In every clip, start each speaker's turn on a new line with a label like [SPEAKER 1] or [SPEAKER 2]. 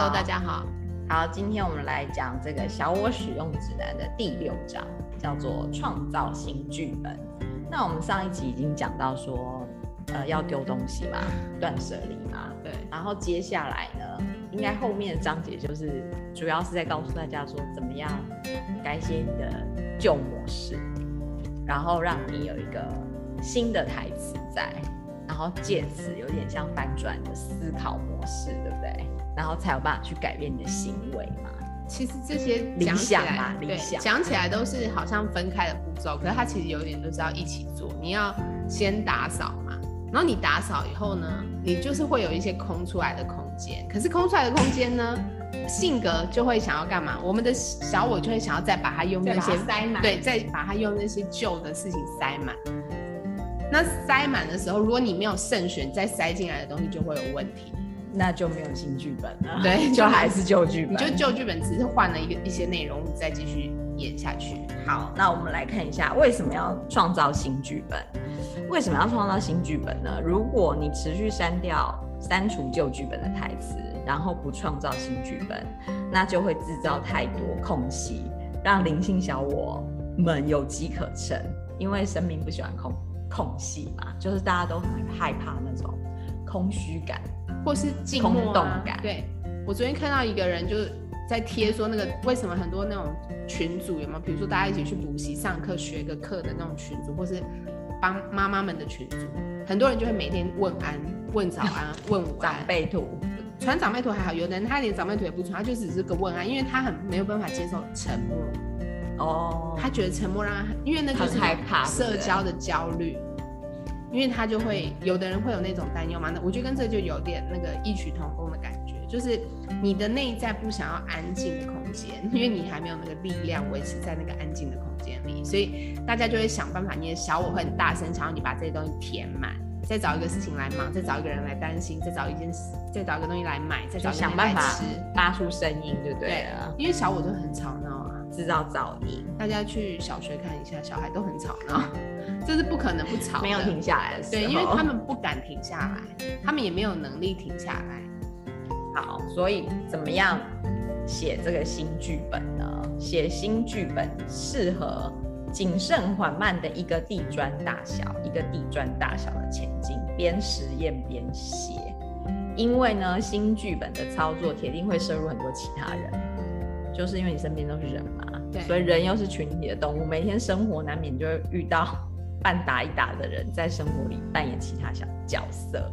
[SPEAKER 1] Hello，大家好。
[SPEAKER 2] 好，今天我们来讲这个小我使用指南的第六章，叫做创造新剧本。那我们上一集已经讲到说，呃，要丢东西嘛，断舍离嘛，对。然后接下来呢，应该后面的章节就是主要是在告诉大家说，怎么样改写你的旧模式，然后让你有一个新的台词在。然后借此有点像反转的思考模式，对不对？然后才有办法去改变你的行为嘛。
[SPEAKER 1] 其实这些
[SPEAKER 2] 理想嘛，理想
[SPEAKER 1] 讲起来都是好像分开的步骤，可是它其实有点都是要一起做。你要先打扫嘛，然后你打扫以后呢，你就是会有一些空出来的空间。可是空出来的空间呢，性格就会想要干嘛？我们的小我就会想要再把它用那些
[SPEAKER 2] 塞满，
[SPEAKER 1] 对，再把它用那些旧的事情塞满。那塞满的时候，如果你没有慎选，再塞进来的东西就会有问题，
[SPEAKER 2] 那就没有新剧本了。
[SPEAKER 1] 对，
[SPEAKER 2] 就还是旧剧本。
[SPEAKER 1] 你就旧剧本只是换了一个一些内容，再继续演下去。
[SPEAKER 2] 好，那我们来看一下为什么要创造新剧本？为什么要创造新剧本呢？如果你持续删掉、删除旧剧本的台词，然后不创造新剧本，那就会制造太多空隙，让灵性小我们有机可乘。因为神明不喜欢空。空隙嘛，就是大家都很害怕那种空虚感，
[SPEAKER 1] 或是静默。对，我昨天看到一个人就是在贴说，那个为什么很多那种群组有没有？比如说大家一起去补习、上课、学个课的那种群组，或是帮妈妈们的群组，很多人就会每天问安、问早安、问午安。
[SPEAKER 2] 长辈图，
[SPEAKER 1] 传长辈图还好，有的人他连长辈图也不传，他就只是个问安，因为他很没有办法接受沉默。哦，他觉得沉默让他，因为那就是害怕社交的焦虑，因为他就会有的人会有那种担忧嘛。那我觉得跟这就有点那个异曲同工的感觉，就是你的内在不想要安静的空间，因为你还没有那个力量维持在那个安静的空间里，所以大家就会想办法。你的小我会很大声，想要你把这些东西填满，再找一个事情来忙，再找一个人来担心，再找一件事，再找一个东西来买，再找
[SPEAKER 2] 想办法发出声音，对不对？
[SPEAKER 1] 对因为小我就很吵闹啊。
[SPEAKER 2] 制造噪音，
[SPEAKER 1] 大家去小学看一下，小孩都很吵闹，这是不可能不吵，
[SPEAKER 2] 没有停下来的时候。
[SPEAKER 1] 对，因为他们不敢停下来，他们也没有能力停下来。
[SPEAKER 2] 好，所以怎么样写这个新剧本呢？写新剧本适合谨慎缓慢的一个地砖大小，一个地砖大小的前进，边实验边写。因为呢，新剧本的操作铁定会摄入很多其他人。就是因为你身边都是人嘛，对，所以人又是群体的动物，每天生活难免就会遇到半打一打的人，在生活里扮演其他小角色。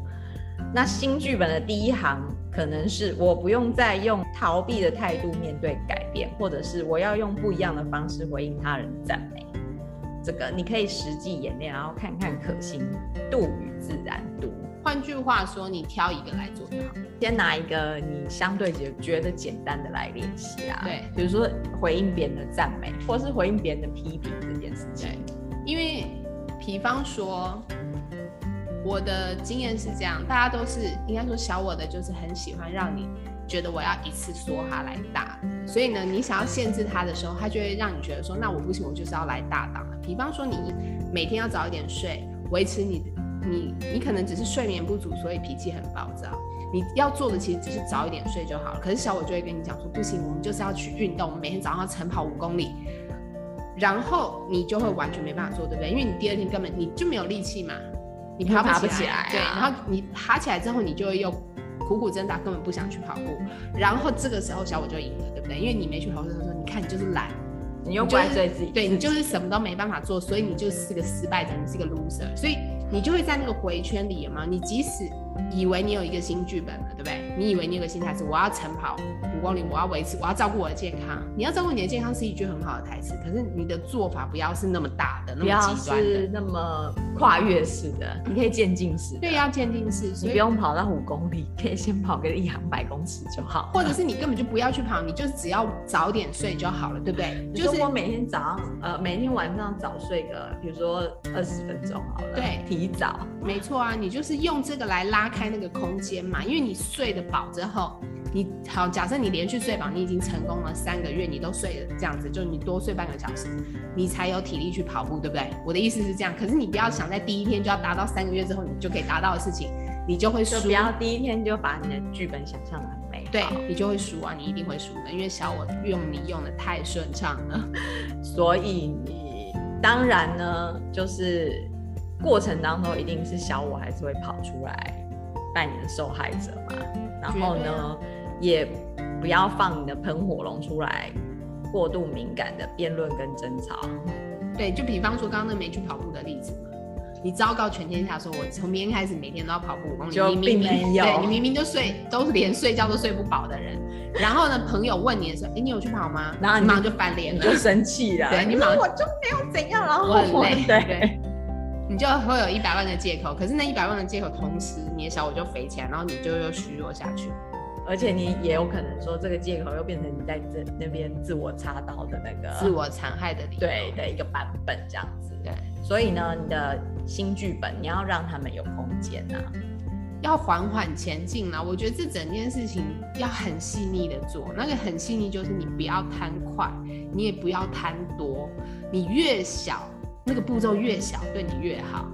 [SPEAKER 2] 那新剧本的第一行可能是我不用再用逃避的态度面对改变，或者是我要用不一样的方式回应他人赞美。这个你可以实际演练，然后看看可行度与自然度。
[SPEAKER 1] 换句话说，你挑一个来做就好。
[SPEAKER 2] 先拿一个你相对觉觉得简单的来练习啊。
[SPEAKER 1] 对，
[SPEAKER 2] 比如说回应别人的赞美，或是回应别人的批评这件事情。
[SPEAKER 1] 因为，比方说，我的经验是这样，大家都是应该说小我的，就是很喜欢让你觉得我要一次说他来大。所以呢，你想要限制他的时候，他就会让你觉得说，那我不行，我就是要来大档的。比方说，你每天要早一点睡，维持你。你你可能只是睡眠不足，所以脾气很暴躁。你要做的其实只是早一点睡就好了。可是小我就会跟你讲说，不行，我们就是要去运动，我们每天早上要晨跑五公里，然后你就会完全没办法做，对不对？因为你第二天根本你就没有力气嘛，你爬不起来，不起来啊、对，然后你爬起来之后，你就会又苦苦挣扎，根本不想去跑步。然后这个时候小我就赢了，对不对？因为你没去跑步的时候，你看你就是懒，
[SPEAKER 2] 你又怪罪自己，
[SPEAKER 1] 对你就是什么都没办法做，所以你就是个失败者，你是个 loser，所以。你就会在那个回圈里嘛，你即使以为你有一个新剧本了，对不对？你以为你有个新台词，我要晨跑五公里，我要维持，我要照顾我的健康。你要照顾你的健康是一句很好的台词，可是你的做法不要是那么大的，那么极端的，
[SPEAKER 2] 那么跨越式的，你可以渐进式。
[SPEAKER 1] 对，要渐进式，
[SPEAKER 2] 你不用跑到五公里，可以先跑个一两百公尺就好。
[SPEAKER 1] 或者是你根本就不要去跑，你就只要早点睡就好了，对不对？
[SPEAKER 2] 就是我每天早上，呃，每天晚上早睡个，比如说二十分钟好了。
[SPEAKER 1] 对，
[SPEAKER 2] 提早。
[SPEAKER 1] 没错啊，你就是用这个来拉开那个空间嘛，因为你睡得饱之后，你好，假设你连续睡饱，你已经成功了三个月，你都睡了这样子，就你多睡半个小时，你才有体力去跑步，对不对？我的意思是这样，可是你不要想在第一天就要达到三个月之后你就可以达到的事情，你就会输。
[SPEAKER 2] 不要第一天就把你的剧本想象的很美
[SPEAKER 1] 对你就会输啊，你一定会输的，因为小我用你用的太顺畅了，
[SPEAKER 2] 所以你当然呢，就是过程当中一定是小我还是会跑出来扮演受害者嘛，然后呢，也不要放你的喷火龙出来，过度敏感的辩论跟争吵。
[SPEAKER 1] 对，就比方说刚刚那没去跑步的例子嘛，你昭告全天下说，我从明天开始每天都要跑步五公里，
[SPEAKER 2] 就并没有，
[SPEAKER 1] 对，你明明就睡，都是连睡觉都睡不饱的人。然后呢，朋友问你的时候，哎，你有去跑吗？然后你马上就翻脸，
[SPEAKER 2] 了就生气了。
[SPEAKER 1] 对，你马上
[SPEAKER 2] 我就没有怎样，然后
[SPEAKER 1] 我很累。
[SPEAKER 2] 对，
[SPEAKER 1] 对你就会有一百万的借口。可是那一百万的借口，同时你的小我就肥起来，然后你就又虚弱下去。
[SPEAKER 2] 而且你也有可能说，这个借口又变成你在这那边自我插刀的那个
[SPEAKER 1] 自我残害的
[SPEAKER 2] 对的一个版本这样子。对，所以呢，你的新剧本你要让他们有空间呐、啊，
[SPEAKER 1] 要缓缓前进啊。我觉得这整件事情要很细腻的做，那个很细腻就是你不要贪快，你也不要贪多，你越小那个步骤越小，对你越好。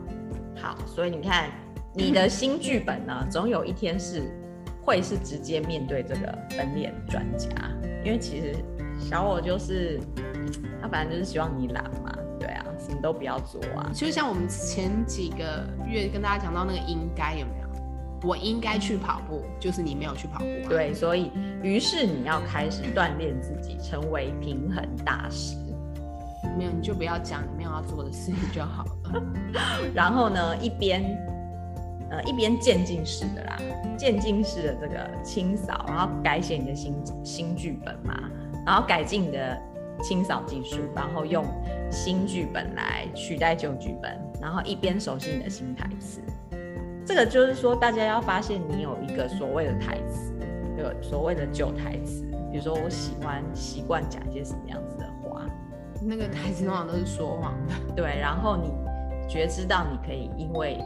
[SPEAKER 2] 好，所以你看你的新剧本呢，总有一天是。会是直接面对这个分脸专家，因为其实小我就是他，反正就是希望你懒嘛，对啊，什么都不要做啊。
[SPEAKER 1] 就像我们前几个月跟大家讲到那个应该有没有？我应该去跑步，就是你没有去跑步啊。
[SPEAKER 2] 对，所以于是你要开始锻炼自己，成为平衡大师。
[SPEAKER 1] 没有，你就不要讲你没有要做的事情就好了。
[SPEAKER 2] 然后呢，一边。呃，一边渐进式的啦，渐进式的这个清扫，然后改写你的新新剧本嘛，然后改进你的清扫技术，然后用新剧本来取代旧剧本，然后一边熟悉你的新台词。这个就是说，大家要发现你有一个所谓的台词，有所谓的旧台词，比如说我喜欢习惯讲一些什么样子的话，
[SPEAKER 1] 那个台词通常都是说谎的。
[SPEAKER 2] 对，然后你觉知到你可以因为。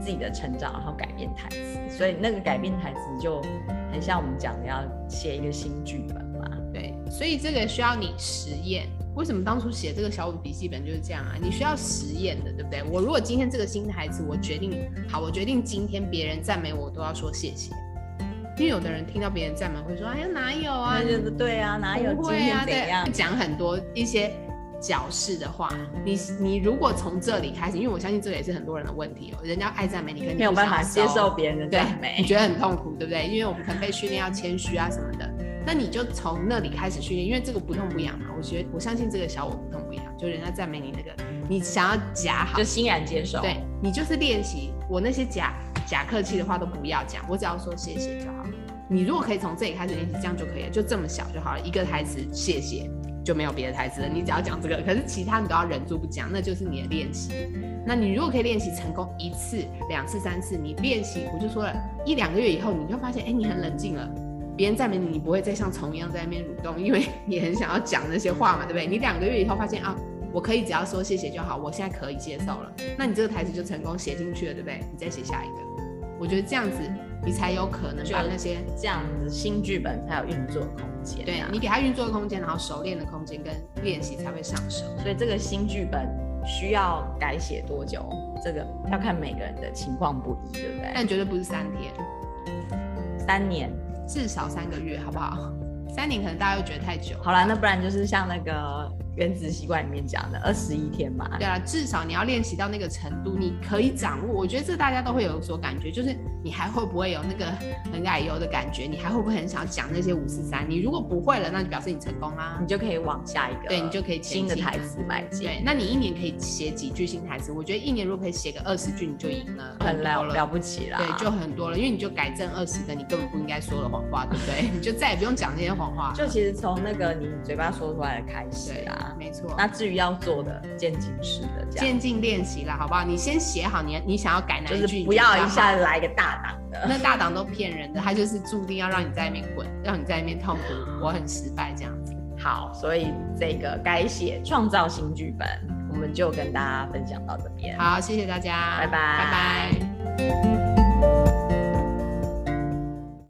[SPEAKER 2] 自己的成长，然后改变台词，所以那个改变台词就很像我们讲的要写一个新剧本
[SPEAKER 1] 所以这个需要你实验。为什么当初写这个小五笔记本就是这样啊？你需要实验的，对不对？我如果今天这个新台词，我决定好，我决定今天别人赞美我都要说谢谢，因为有的人听到别人赞美会说，哎呀哪有啊？
[SPEAKER 2] 对啊，哪有？
[SPEAKER 1] 会啊，对，讲很多一些。矫饰的话，你你如果从这里开始，因为我相信这也是很多人的问题哦。人家爱赞美你，可能
[SPEAKER 2] 没有办法接受别人的赞美，
[SPEAKER 1] 你觉得很痛苦，对不对？因为我们可能被训练要谦虚啊什么的。那你就从那里开始训练，因为这个不痛不痒嘛。我觉得我相信这个小我不痛不痒，就人家赞美你那个，你想要假好，
[SPEAKER 2] 就欣然接受。
[SPEAKER 1] 对，你就是练习，我那些假假客气的话都不要讲，我只要说谢谢就好了。你如果可以从这里开始练习，这样就可以了，就这么小就好了，一个台词谢谢。就没有别的台词了，你只要讲这个，可是其他你都要忍住不讲，那就是你的练习。那你如果可以练习成功一次、两次、三次，你练习，我就说了一两个月以后，你就发现，哎，你很冷静了，别人赞美你，你不会再像虫一样在那边蠕动，因为你很想要讲那些话嘛，对不对？你两个月以后发现啊，我可以只要说谢谢就好，我现在可以接受了，那你这个台词就成功写进去了，对不对？你再写下一个。我觉得这样子，你才有可能把那些
[SPEAKER 2] 这样子新剧本才有运作的空间。
[SPEAKER 1] 对，你给他运作的空间，然后熟练的空间跟练习才会上手。
[SPEAKER 2] 所以这个新剧本需要改写多久？这个要看每个人的情况不一，对不对？
[SPEAKER 1] 但绝对不是三天，
[SPEAKER 2] 三年，
[SPEAKER 1] 至少三个月，好不好？三年可能大家又觉得太久。
[SPEAKER 2] 好啦，那不然就是像那个。原子习惯里面讲的二十一天嘛，
[SPEAKER 1] 对啊，至少你要练习到那个程度，你可以掌握。我觉得这大家都会有所感觉，就是你还会不会有那个很矮油的感觉？你还会不会很想讲那些五四三？你如果不会了，那就表示你成功啦，
[SPEAKER 2] 你就可以往下一个，
[SPEAKER 1] 对，你就可以
[SPEAKER 2] 新的台词迈进。
[SPEAKER 1] 对，那你一年可以写几句新台词？我觉得一年如果可以写个二十句，你就赢了，
[SPEAKER 2] 很了了不起了。
[SPEAKER 1] 对，就很多了，因为你就改正二十个你根本不应该说的谎话，对不对？你就再也不用讲那些谎话。
[SPEAKER 2] 就其实从那个你嘴巴说出来的开始啊，
[SPEAKER 1] 没错。
[SPEAKER 2] 那至于要做的渐进式的，渐
[SPEAKER 1] 进练习啦，好不好？你先写好你你想要改哪一句，
[SPEAKER 2] 就是不要一下子来个大档的，
[SPEAKER 1] 那大档都骗人的，他就是注定要让你在那边滚，让你在那边痛苦，我很失败这样子。
[SPEAKER 2] 好，所以这个改写创造新剧本，我们就跟大家分享到这边。
[SPEAKER 1] 好，谢谢大家，
[SPEAKER 2] 拜拜，
[SPEAKER 1] 拜拜。